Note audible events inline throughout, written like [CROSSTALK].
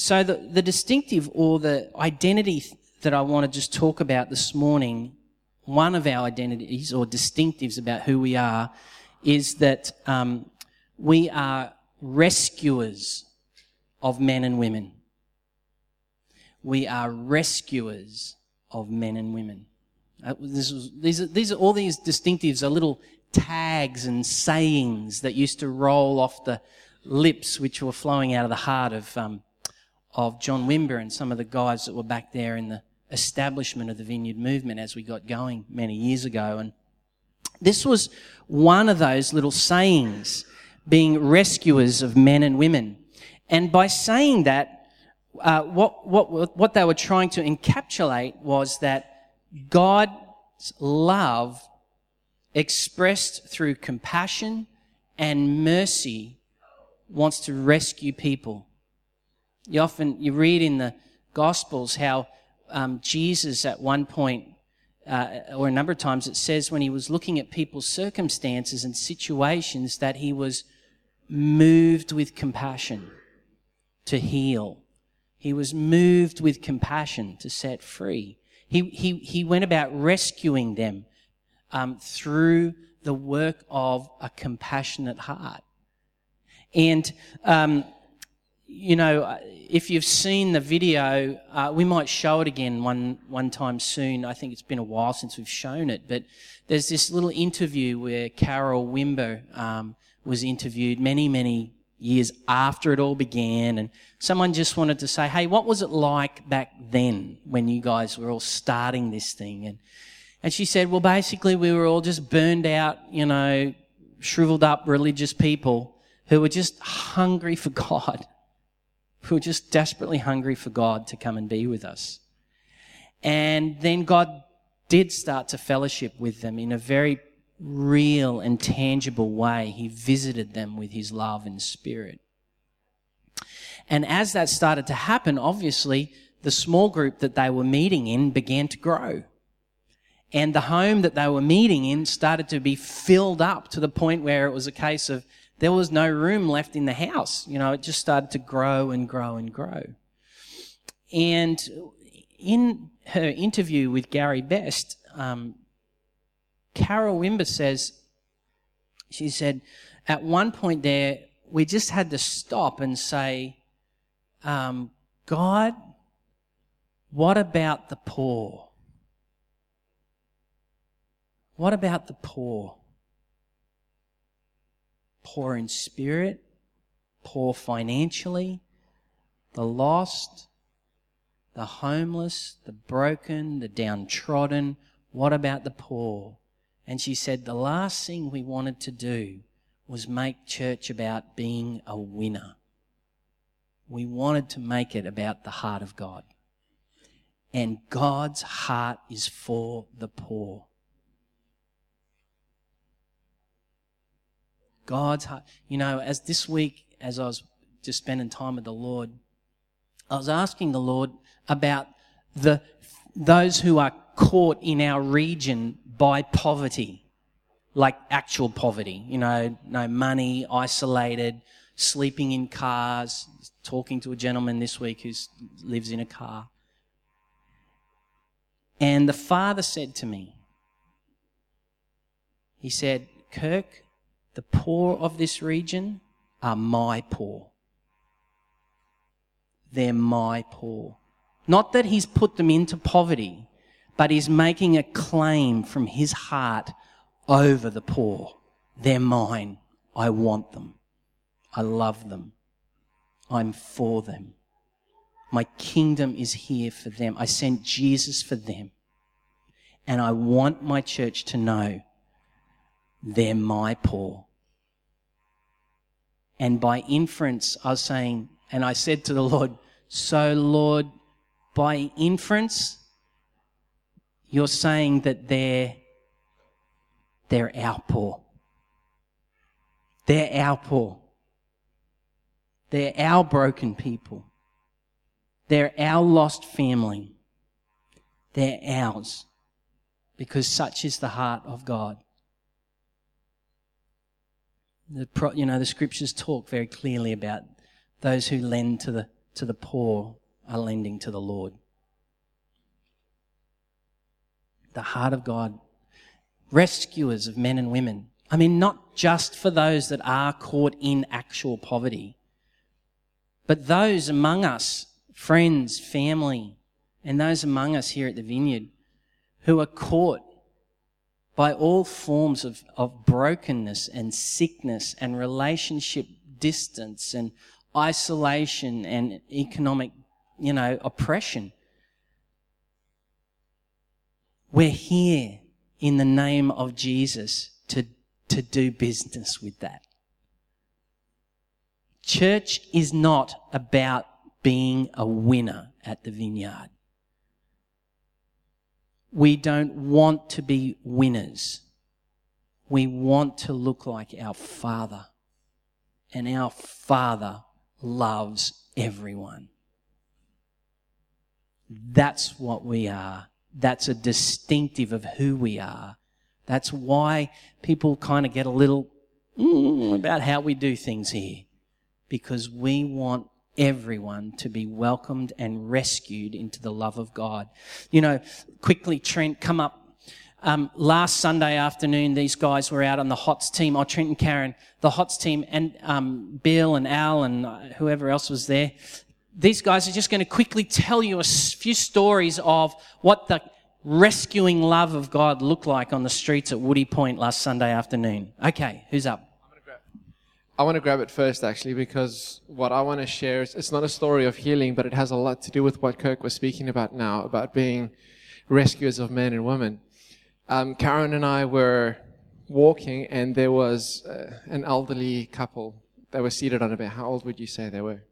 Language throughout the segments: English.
so the, the distinctive or the identity that I want to just talk about this morning, one of our identities or distinctives about who we are, is that um, we are rescuers of men and women. We are rescuers of men and women. Uh, was, these, are, these are all these distinctives are little tags and sayings that used to roll off the lips, which were flowing out of the heart of um, of John Wimber and some of the guys that were back there in the establishment of the Vineyard movement as we got going many years ago. And this was one of those little sayings, being rescuers of men and women. And by saying that, uh, what, what, what they were trying to encapsulate was that God's love expressed through compassion and mercy wants to rescue people. You often, you read in the Gospels how um, Jesus at one point, uh, or a number of times it says when he was looking at people's circumstances and situations that he was moved with compassion to heal. He was moved with compassion to set free. He, he, he went about rescuing them um, through the work of a compassionate heart. And um, you know, uh, if you've seen the video, uh, we might show it again one one time soon. I think it's been a while since we've shown it, but there's this little interview where Carol Wimber um, was interviewed many many years after it all began, and someone just wanted to say, "Hey, what was it like back then when you guys were all starting this thing?" and and she said, "Well, basically, we were all just burned out, you know, shriveled up religious people." Who were just hungry for [LAUGHS] God who were just desperately hungry for God to come and be with us. And then God did start to fellowship with them in a very real and tangible way. He visited them with his love and spirit. And as that started to happen, obviously, the small group that they were meeting in began to grow. And the home that they were meeting in started to be filled up to the point where it was a case of there was no room left in the house. You know, it just started to grow and grow and grow. And in her interview with Gary Best, um, Carol Wimber says, she said, at one point there, we just had to stop and say, um, God, what about the poor? What about the poor? Poor in spirit, poor financially, the lost, the homeless, the broken, the downtrodden. What about the poor? And she said, the last thing we wanted to do was make church about being a winner. We wanted to make it about the heart of God. And God's heart is for the poor. God's heart. You know, as this week, as I was just spending time with the Lord, I was asking the Lord about the those who are caught in our region by poverty, like actual poverty. You know, no money, isolated, sleeping in cars. Talking to a gentleman this week who lives in a car. And the father said to me, he said, Kirk, the poor of this region are my poor. They're my poor. Not that he's put them into poverty, but he's making a claim from his heart over the poor. They're mine. I want them. I love them. I'm for them. My kingdom is here for them. I sent Jesus for them. And I want my church to know they're my poor. And by inference, I was saying, and I said to the Lord, So, Lord, by inference, you're saying that they're, they're our poor. They're our poor. They're our broken people. They're our lost family. They're ours because such is the heart of God. The, you know, the scriptures talk very clearly about those who lend to the, to the poor are lending to the Lord. The heart of God. Rescuers of men and women. I mean, not just for those that are caught in actual poverty, but those among us, friends, family, and those among us here at the vineyard who are caught by all forms of, of brokenness and sickness and relationship distance and isolation and economic, you know, oppression. We're here in the name of Jesus to, to do business with that. Church is not about being a winner at the vineyard. We don't want to be winners. We want to look like our Father. And our Father loves everyone. That's what we are. That's a distinctive of who we are. That's why people kind of get a little mm, about how we do things here. Because we want everyone to be welcomed and rescued into the love of God. You know, quickly, Trent, come up. Um, last Sunday afternoon, these guys were out on the HOTS team, or oh, Trent and Karen, the HOTS team, and um, Bill and Al and uh, whoever else was there. These guys are just going to quickly tell you a few stories of what the rescuing love of God looked like on the streets at Woody Point last Sunday afternoon. Okay, who's up? I want to grab it first, actually, because what I want to share is it's not a story of healing, but it has a lot to do with what Kirk was speaking about now, about being rescuers of men and women. Um, Karen and I were walking, and there was uh, an elderly couple. They were seated on a bed. How old would you say they were?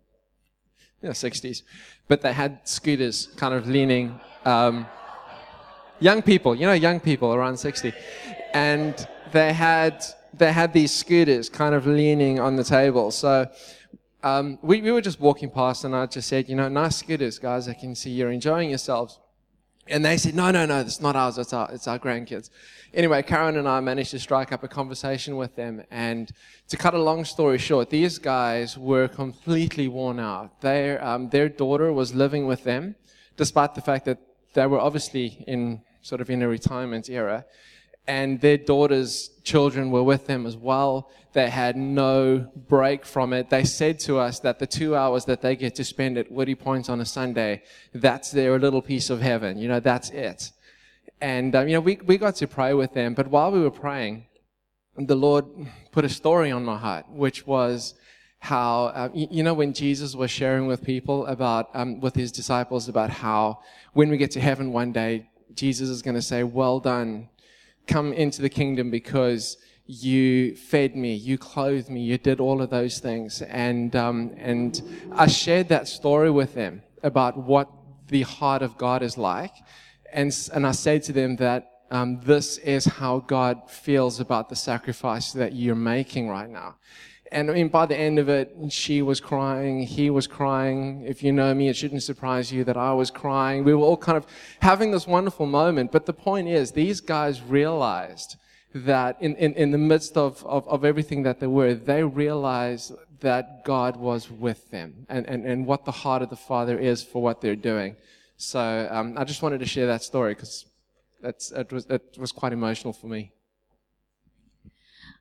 Yeah, 60s. But they had scooters kind of leaning. Um, young people, you know, young people around 60. And they had they had these scooters kind of leaning on the table. So um, we, we were just walking past, and I just said, you know, nice scooters, guys. I can see you're enjoying yourselves. And they said, no, no, no, it's not ours. It's our, it's our grandkids. Anyway, Karen and I managed to strike up a conversation with them. And to cut a long story short, these guys were completely worn out. Their, um, their daughter was living with them, despite the fact that they were obviously in sort of in a retirement era and their daughter's children were with them as well. They had no break from it. They said to us that the two hours that they get to spend at Woody Point on a Sunday, that's their little piece of heaven. You know, that's it. And, um, you know, we, we got to pray with them. But while we were praying, the Lord put a story on my heart, which was how, uh, you, you, know, when Jesus was sharing with people about, um, with his disciples about how when we get to heaven one day, Jesus is going to say, well done, come into the kingdom because you fed me, you clothed me, you did all of those things. And, um, and I shared that story with them about what the heart of God is like. And, and I said to them that um, this is how God feels about the sacrifice that you're making right now. And I mean, by the end of it, she was crying, he was crying. If you know me, it shouldn't surprise you that I was crying. We were all kind of having this wonderful moment. But the point is, these guys realized that in, in, in the midst of, of, of everything that they were, they realized that God was with them and, and, and what the heart of the Father is for what they're doing. So um, I just wanted to share that story because that's it was, it was quite emotional for me.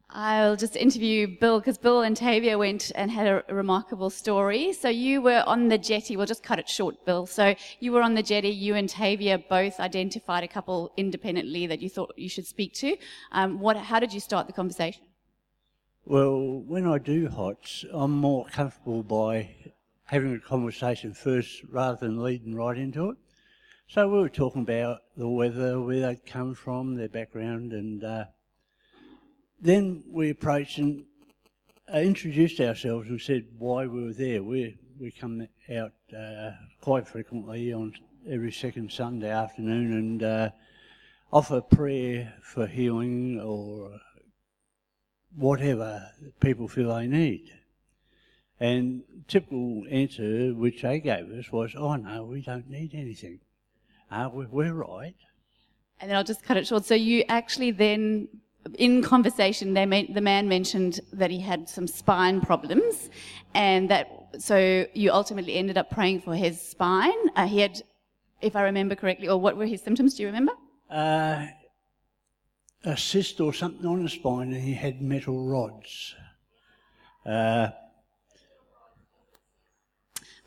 I'll just interview Bill because Bill and Tavia went and had a, remarkable story. So you were on the jetty. We'll just cut it short, Bill. So you were on the jetty. You and Tavia both identified a couple independently that you thought you should speak to. Um, what? How did you start the conversation? Well, when I do HOTS, I'm more comfortable by having a conversation first rather than leading right into it. So we were talking about the weather, where they'd come from, their background, and uh, then we approached and uh, introduced ourselves and said why we were there. We we come out uh, quite frequently on every second Sunday afternoon and uh, offer prayer for healing or whatever people feel they need. And typical answer which they gave us was, "Oh no, we don't need anything. Uh, we're, we're right." And then I'll just cut it short. So you actually then in conversation, they the man mentioned that he had some spine problems, and that so you ultimately ended up praying for his spine. Uh, he had, if I remember correctly, or what were his symptoms? Do you remember? Uh, a cyst or something on the spine, and he had metal rods. Uh,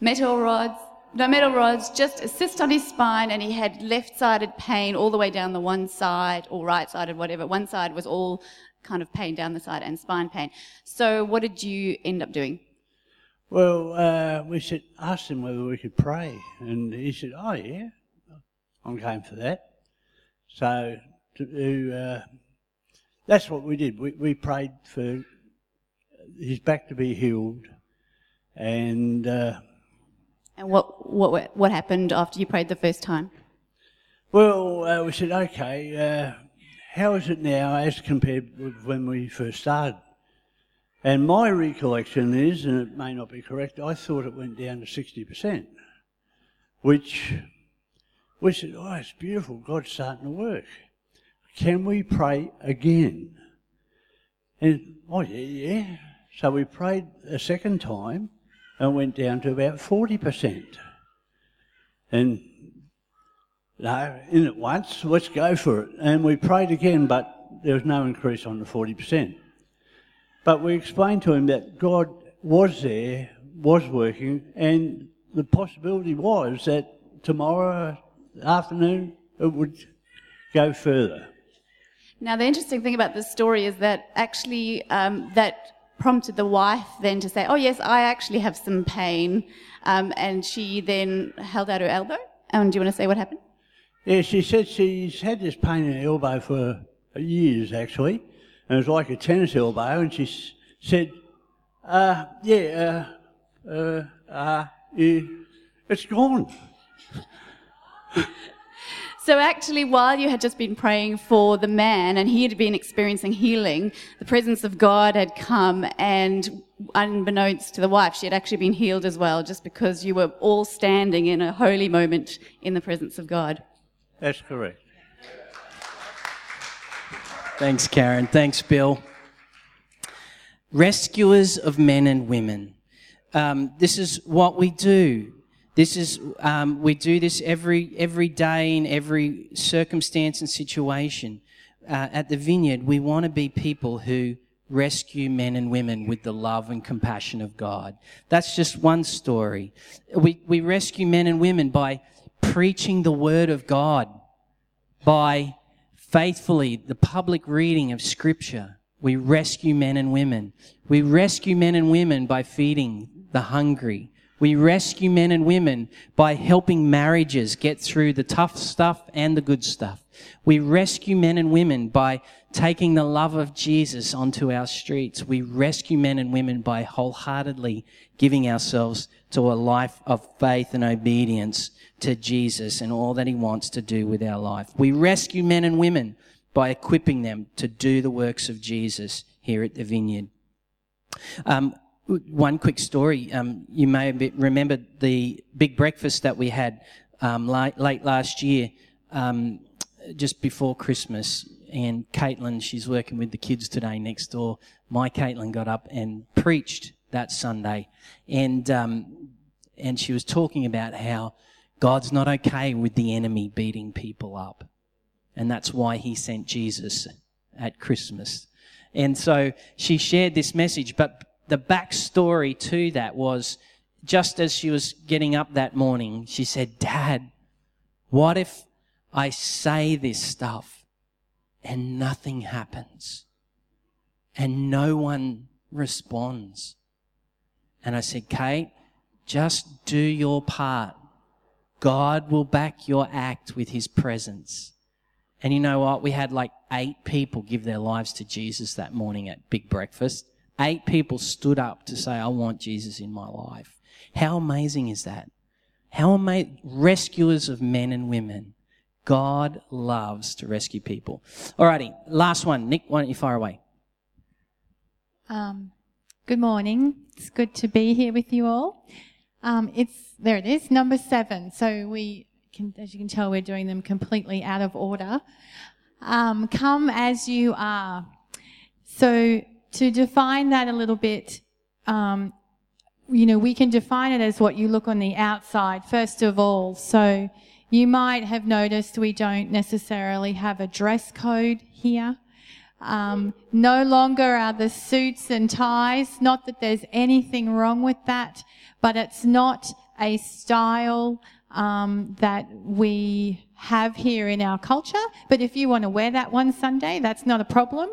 metal rods, no metal rods, just a cyst on his spine, and he had left-sided pain all the way down the one side, or right-sided, whatever. One side was all kind of pain down the side and spine pain. So, what did you end up doing? Well, uh, we said, asked him whether we could pray, and he said, "Oh yeah, I'm going for that." So, to, uh, that's what we did. We, we prayed for his back to be healed, and. Uh, and what, what, what happened after you prayed the first time? Well, uh, we said, okay, uh, how is it now as compared with when we first started? And my recollection is, and it may not be correct, I thought it went down to 60%, which we said, oh, it's beautiful, God's starting to work. Can we pray again? And, oh, yeah, yeah. So we prayed a second time, and went down to about 40%. And no, in it once, let's go for it. And we prayed again, but there was no increase on the 40%. But we explained to him that God was there, was working, and the possibility was that tomorrow afternoon it would go further. Now, the interesting thing about this story is that actually um, that prompted the wife then to say, Oh, yes, I actually have some pain. Um, and she then held out her elbow. And do you want to say what happened? Yeah, she said she's had this pain in her elbow for years, actually. And it was like a tennis elbow. And she said, uh, Yeah, uh, uh, uh, yeah, it's gone. [LAUGHS] So, actually, while you had just been praying for the man and he had been experiencing healing, the presence of God had come, and unbeknownst to the wife, she had actually been healed as well, just because you were all standing in a holy moment in the presence of God. That's correct. Thanks, Karen. Thanks, Bill. Rescuers of men and women. Um, this is what we do. This is, um, we do this every, every day in every circumstance and situation. Uh, at the vineyard, we want to be people who rescue men and women with the love and compassion of God. That's just one story. We, we rescue men and women by preaching the word of God, by faithfully the public reading of scripture. We rescue men and women. We rescue men and women by feeding the hungry. We rescue men and women by helping marriages get through the tough stuff and the good stuff. We rescue men and women by taking the love of Jesus onto our streets. We rescue men and women by wholeheartedly giving ourselves to a life of faith and obedience to Jesus and all that he wants to do with our life. We rescue men and women by equipping them to do the works of Jesus here at the vineyard. Um, one quick story. Um, you may remember the big breakfast that we had um, late, late, last year, um, just before Christmas. And Caitlin, she's working with the kids today next door. My Caitlin got up and preached that Sunday, and um, and she was talking about how God's not okay with the enemy beating people up, and that's why He sent Jesus at Christmas. And so she shared this message, but the backstory to that was just as she was getting up that morning, she said, Dad, what if I say this stuff and nothing happens and no one responds? And I said, Kate, just do your part. God will back your act with his presence. And you know what? We had like eight people give their lives to Jesus that morning at big breakfast. Eight people stood up to say, I want Jesus in my life. How amazing is that? How amazing, rescuers of men and women. God loves to rescue people. Alrighty, last one. Nick, why don't you fire away? Um, good morning. It's good to be here with you all. Um, it's there. It is number seven. So we can, as you can tell, we're doing them completely out of order. Um, come as you are. So to define that a little bit, um, you know, we can define it as what you look on the outside, first of all. So you might have noticed we don't necessarily have a dress code here. Um, no longer are the suits and ties, not that there's anything wrong with that, but it's not a style um, that we have here in our culture. But if you want to wear that one Sunday, that's not a problem.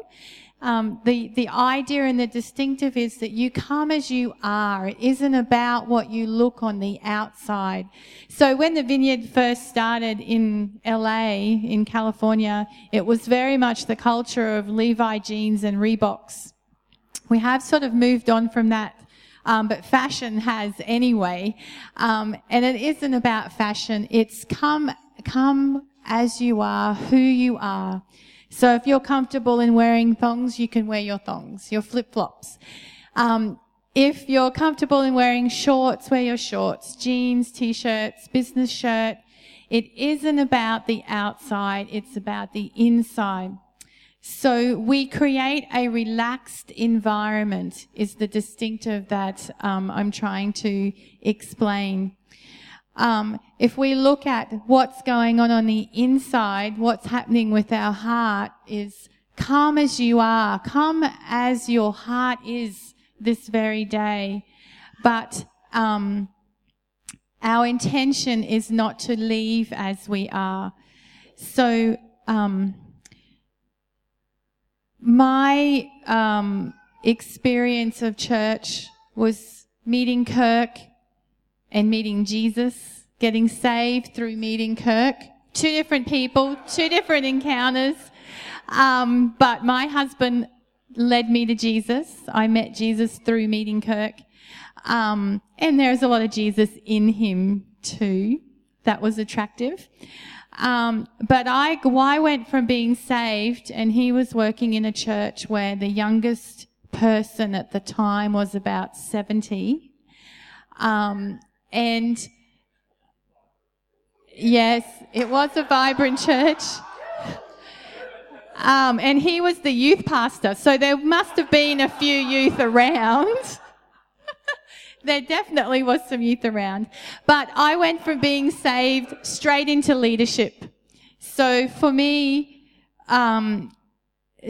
Um, the the idea and the distinctive is that you come as you are. It isn't about what you look on the outside. So when the vineyard first started in LA in California, it was very much the culture of Levi jeans and Reeboks. We have sort of moved on from that. Um, but fashion has anyway, um, and it isn't about fashion. It's come, come as you are, who you are. So if you're comfortable in wearing thongs, you can wear your thongs, your flip flops. Um, if you're comfortable in wearing shorts, wear your shorts, jeans, t-shirts, business shirt. It isn't about the outside, it's about the inside. So we create a relaxed environment is the distinctive that um, I'm trying to explain. Um, if we look at what's going on on the inside, what's happening with our heart is come as you are, come as your heart is this very day. But um, our intention is not to leave as we are. So, um, my um, experience of church was meeting Kirk and meeting Jesus, getting saved through meeting Kirk. Two different people, two different encounters. Um, but my husband led me to Jesus. I met Jesus through meeting Kirk. Um, and there's a lot of Jesus in him too. That was attractive. Um, but I, I went from being saved and he was working in a church where the youngest person at the time was about 70. Um, and yes, it was a vibrant church. Um, and he was the youth pastor, so there must have been a few youth around. [LAUGHS] there definitely was some youth around. But I went from being saved straight into leadership. So for me, um,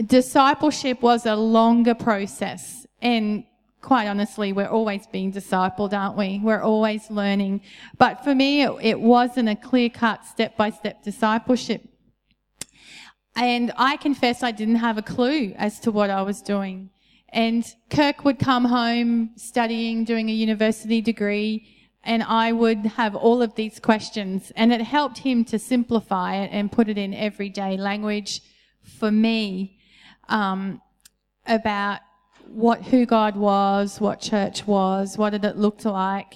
discipleship was a longer process. And quite honestly, we're always being discipled, aren't we? We're always learning. But for me, it, it wasn't a clear cut step by step discipleship. And I confess I didn't have a clue as to what I was doing. And Kirk would come home studying, doing a university degree, and I would have all of these questions. And it helped him to simplify it and put it in everyday language for me um, about what who God was, what church was, what did it look like.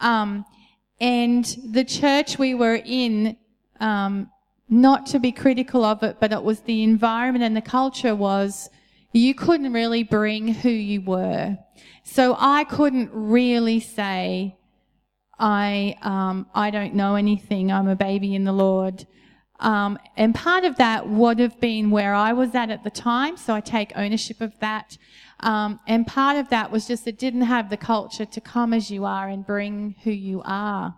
Um, and the church we were in, um, not to be critical of it, but it was the environment and the culture was you couldn't really bring who you were. So I couldn't really say, I, um, I don't know anything. I'm a baby in the Lord. Um, and part of that would have been where I was at at the time, so I take ownership of that. Um, and part of that was just it didn't have the culture to come as you are and bring who you are.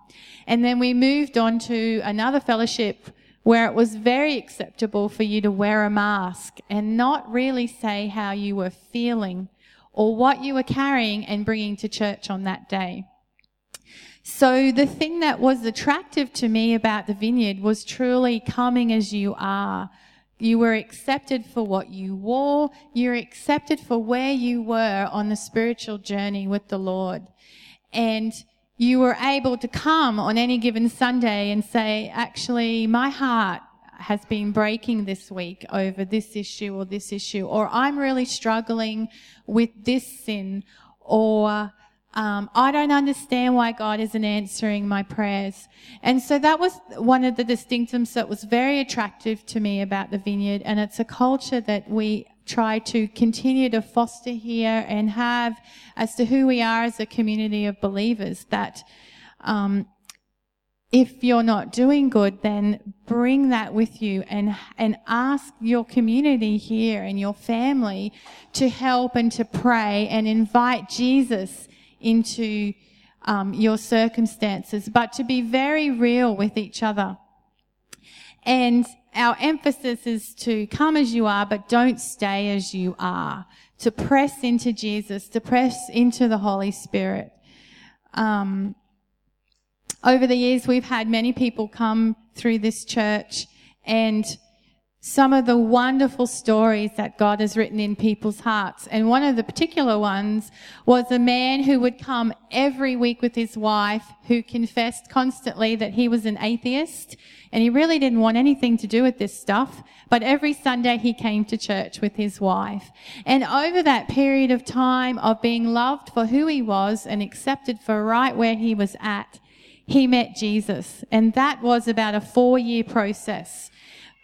And then we moved on to another fellowship where it was very acceptable for you to wear a mask and not really say how you were feeling or what you were carrying and bringing to church on that day. So the thing that was attractive to me about the vineyard was truly coming as you are, you were accepted for what you wore. You're accepted for where you were on the spiritual journey with the Lord. And you were able to come on any given Sunday and say, actually, my heart has been breaking this week over this issue or this issue, or I'm really struggling with this sin, or um, I don't understand why God isn't answering my prayers. And so that was one of the distinctives that was very attractive to me about the vineyard. And it's a culture that we try to continue to foster here and have as to who we are as a community of believers that um, if you're not doing good, then bring that with you and, and ask your community here and your family to help and to pray and invite Jesus into um, your circumstances, but to be very real with each other. And our emphasis is to come as you are, but don't stay as you are. To press into Jesus, to press into the Holy Spirit. Um, over the years, we've had many people come through this church and some of the wonderful stories that God has written in people's hearts. And one of the particular ones was a man who would come every week with his wife who confessed constantly that he was an atheist and he really didn't want anything to do with this stuff. But every Sunday he came to church with his wife. And over that period of time of being loved for who he was and accepted for right where he was at, he met Jesus. And that was about a four year process.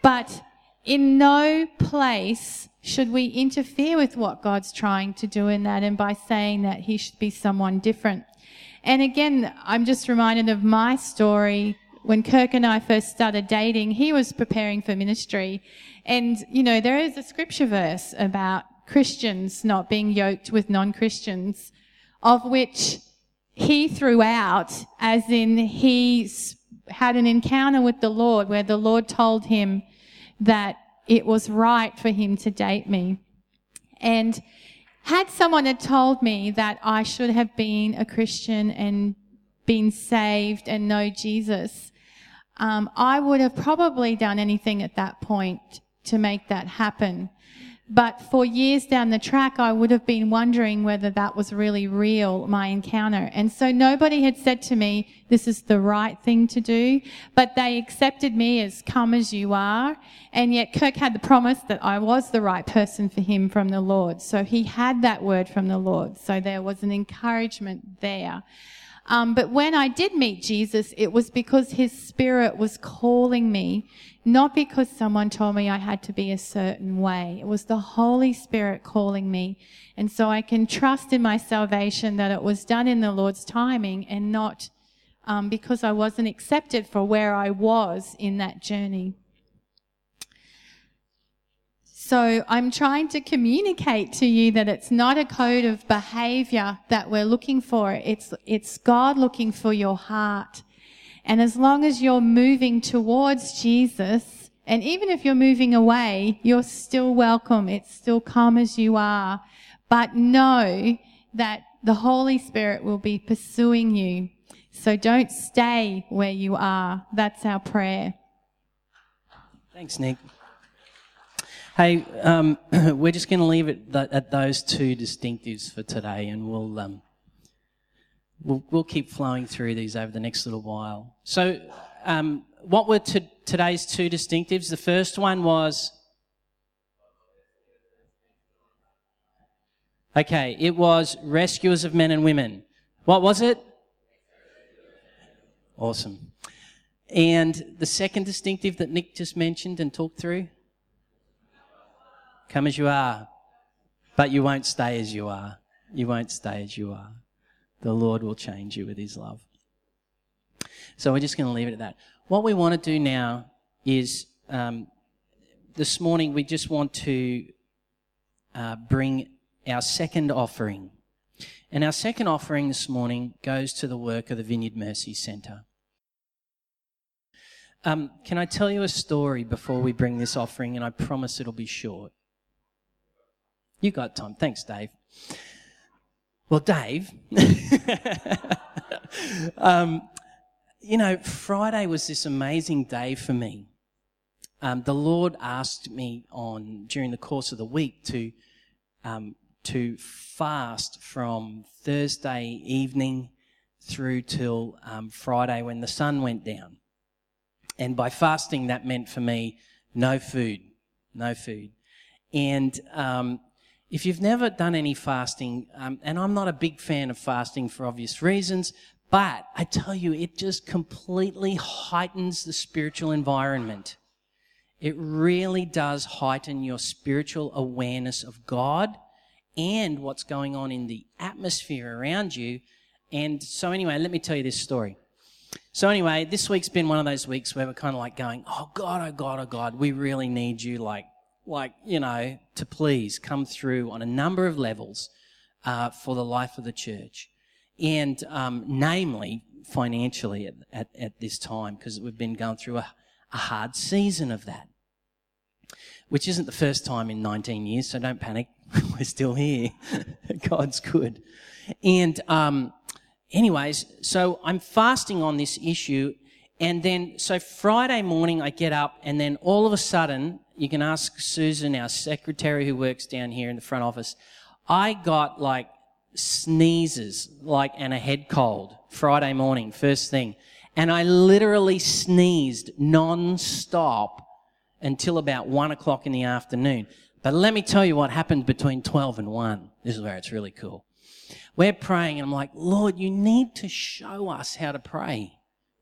But in no place should we interfere with what God's trying to do in that and by saying that he should be someone different. And again, I'm just reminded of my story. When Kirk and I first started dating, he was preparing for ministry. And, you know, there is a scripture verse about Christians not being yoked with non-Christians, of which he threw out, as in he had an encounter with the Lord where the Lord told him that it was right for him to date me. And had someone had told me that I should have been a Christian and been saved and know Jesus, um, I would have probably done anything at that point to make that happen. But for years down the track, I would have been wondering whether that was really real, my encounter. And so nobody had said to me, this is the right thing to do, but they accepted me as come as you are. And yet Kirk had the promise that I was the right person for him from the Lord. So he had that word from the Lord. So there was an encouragement there. Um, but when I did meet Jesus, it was because his spirit was calling me, not because someone told me I had to be a certain way. It was the Holy Spirit calling me. And so I can trust in my salvation that it was done in the Lord's timing and not um, because I wasn't accepted for where I was in that journey. So I'm trying to communicate to you that it's not a code of behavior that we're looking for. It's, it's God looking for your heart. And as long as you're moving towards Jesus, and even if you're moving away, you're still welcome. It's still come as you are. But know that the Holy Spirit will be pursuing you. So don't stay where you are. That's our prayer. Thanks, Nick. Hey, um, [CLEARS THROAT] we're just going to leave it th- at those two distinctives for today, and we'll, um, we'll we'll keep flowing through these over the next little while. So, um, what were t- today's two distinctives? The first one was. Okay, it was rescuers of men and women. What was it? Awesome. And the second distinctive that Nick just mentioned and talked through? Come as you are, but you won't stay as you are. You won't stay as you are. The Lord will change you with His love. So we're just going to leave it at that. What we want to do now is um, this morning we just want to uh, bring our second offering. And our second offering this morning goes to the work of the Vineyard Mercy Centre. Um, can I tell you a story before we bring this offering? And I promise it'll be short. You got time. Thanks, Dave. Well, Dave, [LAUGHS] um, you know, Friday was this amazing day for me. Um, the Lord asked me on during the course of the week to um, to fast from Thursday evening through till um, Friday when the sun went down. And by fasting, that meant for me no food, no food. And um, if you've never done any fasting, um, and I'm not a big fan of fasting for obvious reasons, but I tell you, it just completely heightens the spiritual environment. It really does heighten your spiritual awareness of God and what's going on in the atmosphere around you. And so, anyway, let me tell you this story. So anyway, this week's been one of those weeks where we're kind of like going, "Oh God, oh God, oh God, we really need you, like, like you know, to please come through on a number of levels uh, for the life of the church, and um, namely financially at, at, at this time because we've been going through a, a hard season of that, which isn't the first time in 19 years. So don't panic, [LAUGHS] we're still here. [LAUGHS] God's good, and um, anyways, so I'm fasting on this issue. And then, so Friday morning, I get up, and then all of a sudden, you can ask Susan, our secretary who works down here in the front office, I got like sneezes, like, and a head cold Friday morning, first thing. And I literally sneezed non-stop until about one o'clock in the afternoon. But let me tell you what happened between 12 and 1. This is where it's really cool. We're praying, and I'm like, Lord, you need to show us how to pray.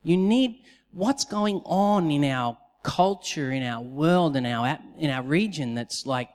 You need what's going on in our culture, in our world, in our in our region that's like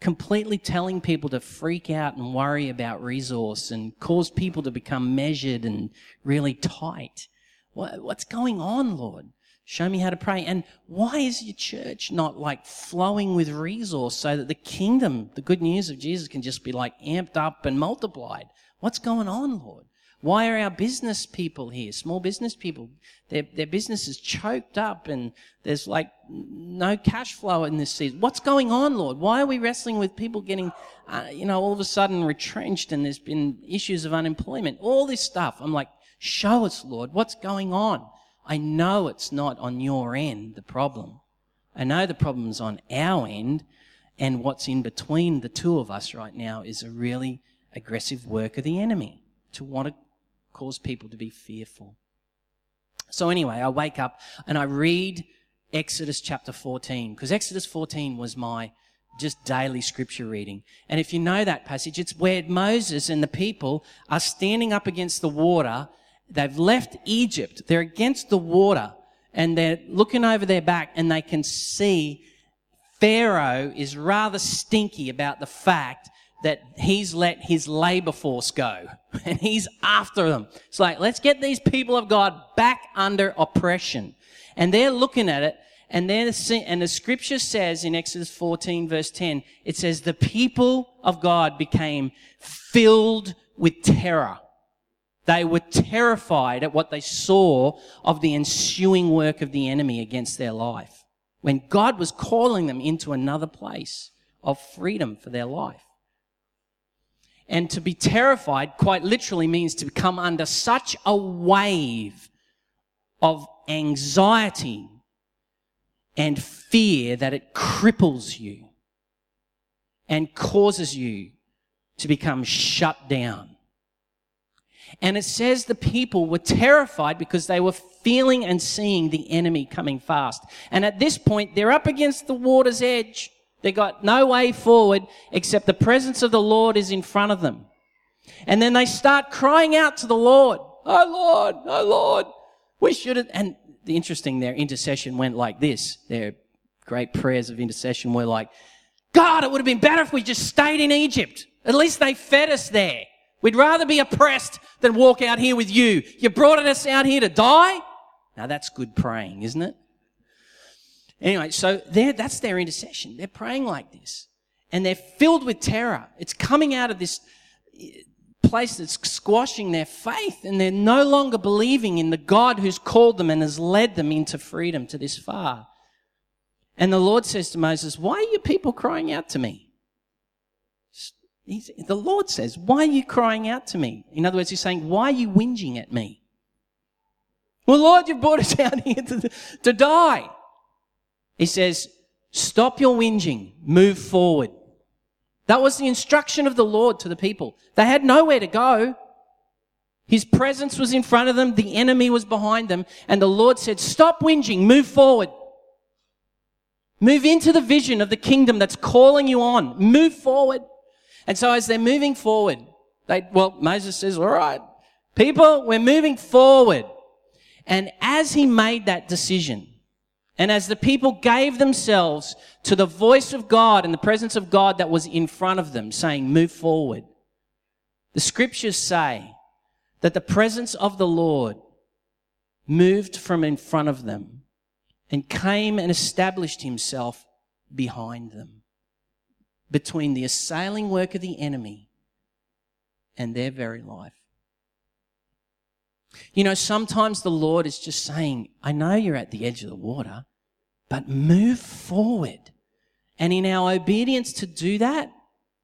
completely telling people to freak out and worry about resource and cause people to become measured and really tight. What, what's going on, Lord? Show me how to pray. And why is your church not like flowing with resource so that the kingdom, the good news of Jesus can just be like amped up and multiplied? What's going on, Lord? Why are our business people here, small business people? Their, their business is choked up and there's like no cash flow in this season. What's going on, Lord? Why are we wrestling with people getting, uh, you know, all of a sudden retrenched and there's been issues of unemployment? All this stuff. I'm like, show us, Lord, what's going on? I know it's not on your end, the problem. I know the problem's on our end, and what's in between the two of us right now is a really aggressive work of the enemy to want to cause people to be fearful. So, anyway, I wake up and I read Exodus chapter 14, because Exodus 14 was my just daily scripture reading. And if you know that passage, it's where Moses and the people are standing up against the water. They've left Egypt. They're against the water and they're looking over their back and they can see Pharaoh is rather stinky about the fact that he's let his labor force go [LAUGHS] and he's after them. It's like, let's get these people of God back under oppression. And they're looking at it and then and the scripture says in Exodus 14 verse 10, it says the people of God became filled with terror. They were terrified at what they saw of the ensuing work of the enemy against their life. When God was calling them into another place of freedom for their life. And to be terrified quite literally means to come under such a wave of anxiety and fear that it cripples you and causes you to become shut down. And it says the people were terrified because they were feeling and seeing the enemy coming fast. And at this point, they're up against the water's edge. They got no way forward except the presence of the Lord is in front of them. And then they start crying out to the Lord, Oh Lord, oh Lord, we should have, and the interesting, their intercession went like this. Their great prayers of intercession were like, God, it would have been better if we just stayed in Egypt. At least they fed us there. We'd rather be oppressed than walk out here with you. You brought us out here to die? Now that's good praying, isn't it? Anyway, so that's their intercession. They're praying like this. And they're filled with terror. It's coming out of this eh, place that's squashing their faith, and they're no longer believing in the God who's called them and has led them into freedom to this far. And the Lord says to Moses, Why are you people crying out to me? He's, the Lord says, Why are you crying out to me? In other words, He's saying, Why are you whinging at me? Well, Lord, you've brought us [LAUGHS] out here to, to die. He says, Stop your whinging, move forward. That was the instruction of the Lord to the people. They had nowhere to go. His presence was in front of them, the enemy was behind them, and the Lord said, Stop whinging, move forward. Move into the vision of the kingdom that's calling you on. Move forward. And so as they're moving forward, they, well, Moses says, All right, people, we're moving forward. And as he made that decision, and as the people gave themselves to the voice of God and the presence of God that was in front of them, saying, Move forward, the scriptures say that the presence of the Lord moved from in front of them and came and established himself behind them, between the assailing work of the enemy and their very life. You know, sometimes the Lord is just saying, I know you're at the edge of the water, but move forward. And in our obedience to do that,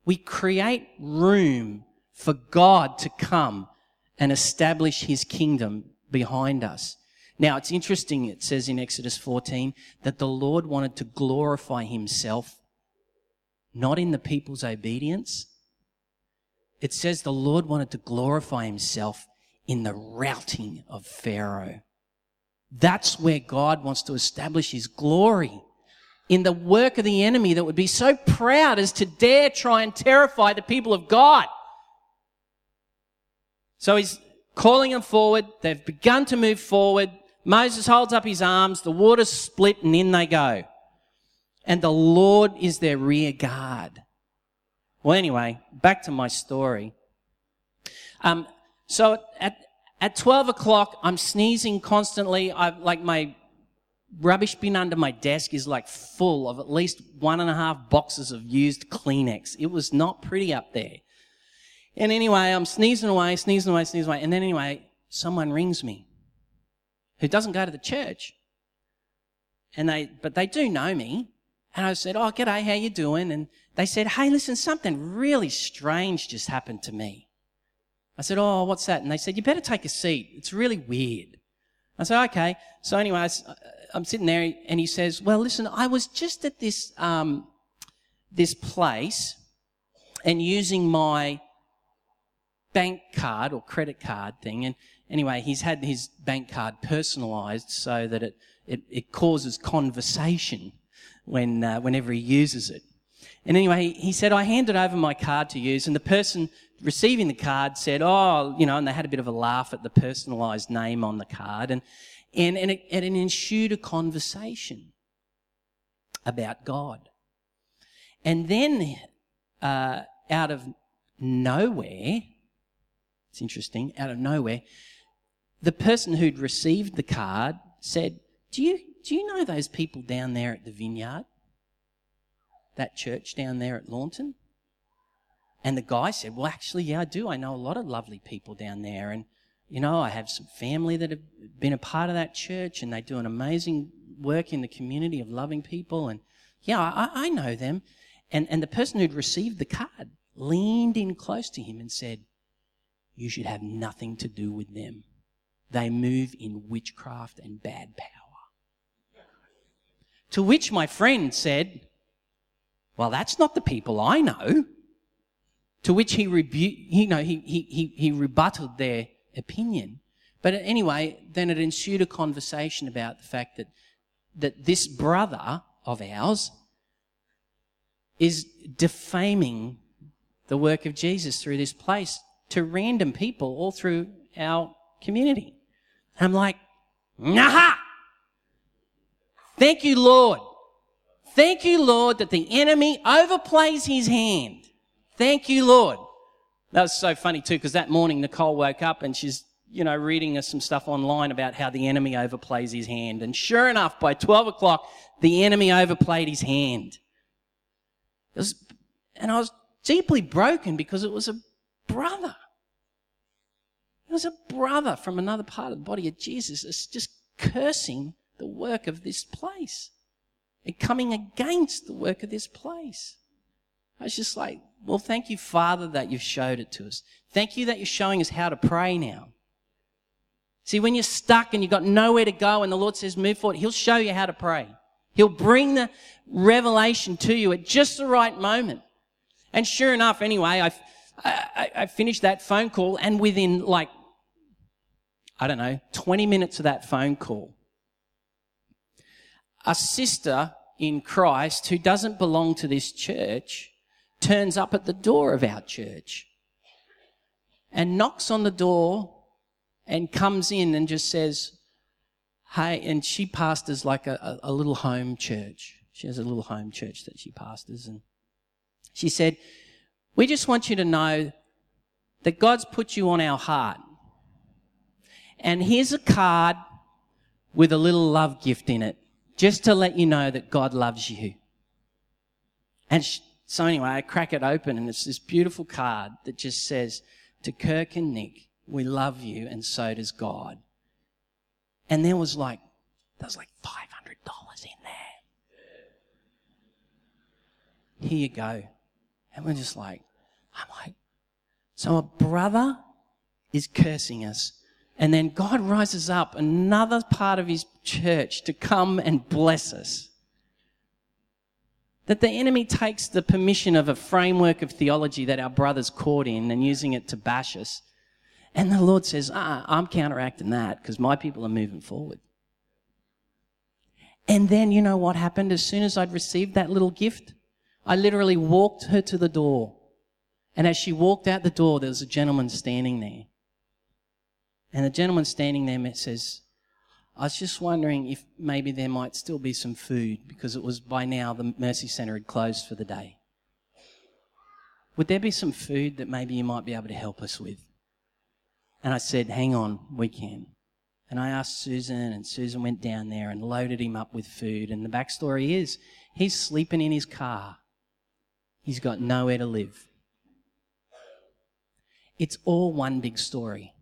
we create room for God to come and establish his kingdom behind us. Now, it's interesting, it says in Exodus 14 that the Lord wanted to glorify himself not in the people's obedience. It says the Lord wanted to glorify himself in the routing of Pharaoh. That's where God wants to establish his glory. In the work of the enemy that would be so proud as to dare try and terrify the people of God. So he's calling them forward. They've begun to move forward. Moses holds up his arms. The waters split and in they go. And the Lord is their rear guard. Well, anyway, back to my story. Um, so at, at 12 o'clock, I'm sneezing constantly. I like my rubbish bin under my desk is like full of at least one and a half boxes of used Kleenex. It was not pretty up there. And anyway, I'm sneezing away, sneezing away, sneezing away. And then anyway, someone rings me who doesn't go to the church. And they, but they do know me. And I said, Oh, g'day, how you doing? And they said, Hey, listen, something really strange just happened to me. I said, Oh, what's that? And they said, You better take a seat. It's really weird. I said, Okay. So anyway, I'm sitting there and he says, Well, listen, I was just at this, um, this place and using my bank card or credit card thing. And anyway, he's had his bank card personalized so that it, it, it causes conversation when, uh, whenever he uses it. And anyway, he said, I handed over my card to use, and the person receiving the card said, Oh, you know, and they had a bit of a laugh at the personalized name on the card. And, and, and, it, and it ensued a conversation about God. And then, uh, out of nowhere, it's interesting, out of nowhere, the person who'd received the card said, Do you, do you know those people down there at the vineyard? That church down there at Lawnton? And the guy said, Well, actually, yeah, I do. I know a lot of lovely people down there. And, you know, I have some family that have been a part of that church and they do an amazing work in the community of loving people. And, yeah, I, I know them. And, and the person who'd received the card leaned in close to him and said, you should have nothing to do with them. They move in witchcraft and bad power. To which my friend said, Well, that's not the people I know. To which he you know, he, he, he, he rebutted their opinion. But anyway, then it ensued a conversation about the fact that, that this brother of ours is defaming the work of Jesus through this place to random people all through our community. I'm like, nah! Thank you, Lord. Thank you, Lord, that the enemy overplays his hand. Thank you, Lord. That was so funny too, because that morning Nicole woke up and she's, you know, reading us some stuff online about how the enemy overplays his hand. And sure enough, by 12 o'clock, the enemy overplayed his hand. It Was, and I was deeply broken because it was a brother. It was a brother from another part of the body of Jesus that's just cursing the work of this place coming against the work of this place. I was just like, well, thank you, Father, that you've showed it to us. Thank you that you're showing us how to pray now. See, when you're stuck and you've got nowhere to go and the Lord says move forward, He'll show you how to pray. He'll bring the revelation to you at just the right moment. And sure enough, anyway, I, I, I finished that phone call and within like, I don't know, 20 minutes of that phone call, a sister in Christ who doesn't belong to this church turns up at the door of our church and knocks on the door and comes in and just says, Hey, and she pastors like a, a, a little home church. She has a little home church that she pastors. And she said, We just want you to know that God's put you on our heart. And here's a card with a little love gift in it, just to let you know that God loves you. And so anyway, I crack it open and it's this beautiful card that just says, to Kirk and Nick, we love you and so does God. And there was like, there was like $500 in there. Here you go. And we're just like, I'm like, so a brother is cursing us. And then God rises up another part of his church to come and bless us. That the enemy takes the permission of a framework of theology that our brothers caught in and using it to bash us. And the Lord says, ah, I'm counteracting that because my people are moving forward. And then you know what happened as soon as I'd received that little gift? I literally walked her to the door. And as she walked out the door, there was a gentleman standing there. And the gentleman standing there says, I was just wondering if maybe there might still be some food because it was by now the Mercy Centre had closed for the day. Would there be some food that maybe you might be able to help us with? And I said, Hang on, we can. And I asked Susan, and Susan went down there and loaded him up with food. And the backstory is he's sleeping in his car, he's got nowhere to live. It's all one big story.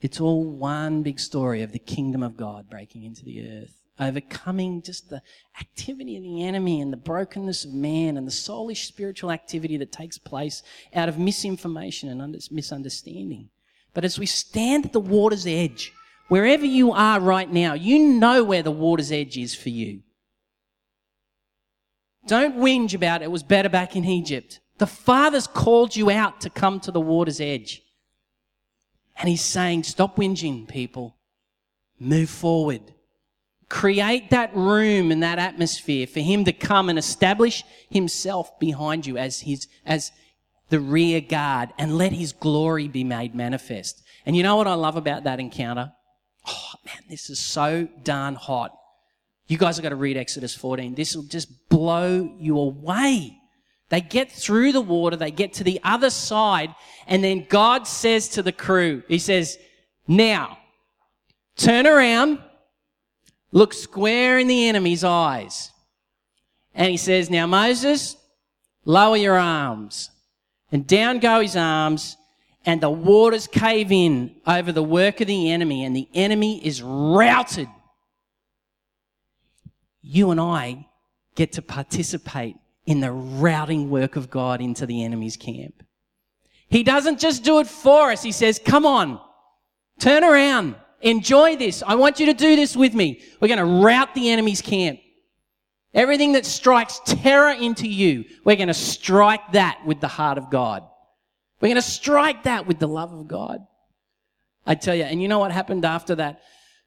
It's all one big story of the kingdom of God breaking into the earth, overcoming just the activity of the enemy and the brokenness of man and the soulish spiritual activity that takes place out of misinformation and misunderstanding. But as we stand at the water's edge, wherever you are right now, you know where the water's edge is for you. Don't whinge about it, was better back in Egypt. The Father's called you out to come to the water's edge. And he's saying, stop whinging, people. Move forward. Create that room and that atmosphere for him to come and establish himself behind you as his, as the rear guard and let his glory be made manifest. And you know what I love about that encounter? Oh man, this is so darn hot. You guys have got to read Exodus 14. This will just blow you away. They get through the water, they get to the other side, and then God says to the crew, He says, Now, turn around, look square in the enemy's eyes. And He says, Now, Moses, lower your arms. And down go his arms, and the waters cave in over the work of the enemy, and the enemy is routed. You and I get to participate in the routing work of God into the enemy's camp. He doesn't just do it for us. He says, come on, turn around, enjoy this. I want you to do this with me. We're going to rout the enemy's camp. Everything that strikes terror into you, we're going to strike that with the heart of God. We're going to strike that with the love of God. I tell you, and you know what happened after that?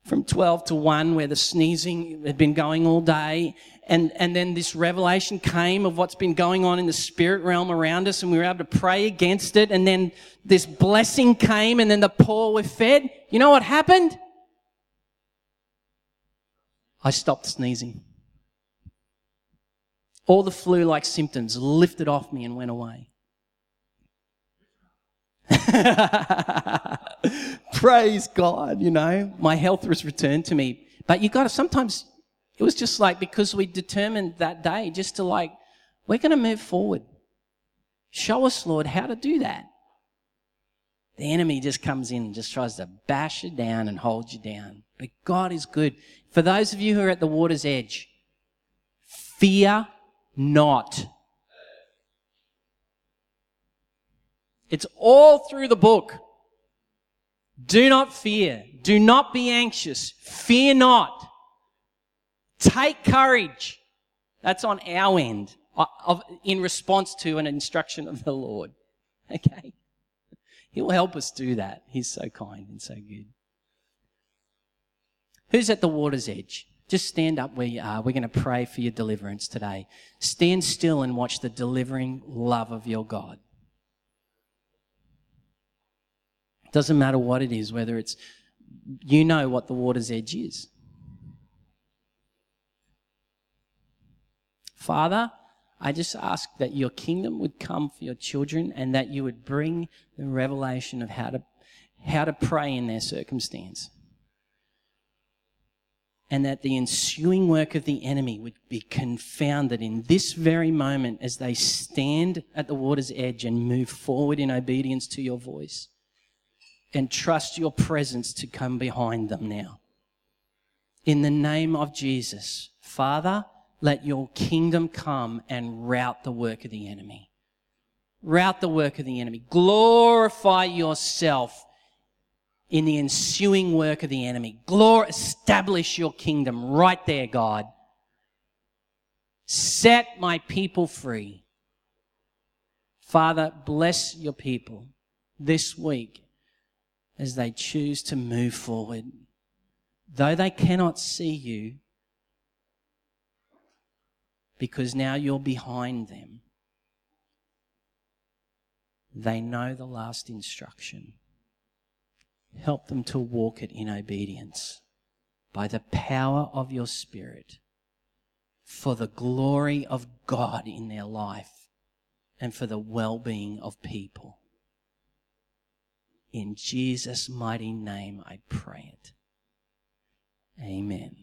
From 12 to 1, where the sneezing had been going all day, and, and then this revelation came of what's been going on in the spirit realm around us, and we were able to pray against it, and then this blessing came, and then the poor were fed. You know what happened? I stopped sneezing. All the flu like symptoms lifted off me and went away. [LAUGHS] Praise God, you know, my health was returned to me. But you got to sometimes it was just like because we determined that day just to like, we're going to move forward. Show us, Lord, how to do that. The enemy just comes in and just tries to bash you down and hold you down. But God is good. For those of you who are at the water's edge, fear not. It's all through the book. Do not fear. Do not be anxious. Fear not. Take courage. That's on our end uh, of, in response to an instruction of the Lord. [LAUGHS] Okay? He will help us do that. He's so kind and so good. Who's at the water's edge? Just stand up where you are. We're going to pray for your deliverance today. Stand still and watch the delivering love of your God. Doesn't matter what it is, whether it's, you know what the water's edge is. Father, I just ask that your kingdom would come for your children and that you would bring the revelation of how to how to pray in their circumstance. And that the ensuing work of the enemy would be confounded in this very moment as they stand at the water's edge and move forward in obedience to your voice and trust your presence to come behind them now. In the name of Jesus, Father, let your kingdom come and rout the work of the enemy. Rout the work of the enemy. Glorify yourself in the ensuing work of the enemy. Glor- establish your kingdom right there, God. Set my people free. Father, bless your people this week as they choose to move forward. Though they cannot see you, because now you're behind them, they know the last instruction. Help them to walk it in obedience by the power of your Spirit for the glory of God in their life and for the well being of people. In Jesus' mighty name, I pray it. Amen.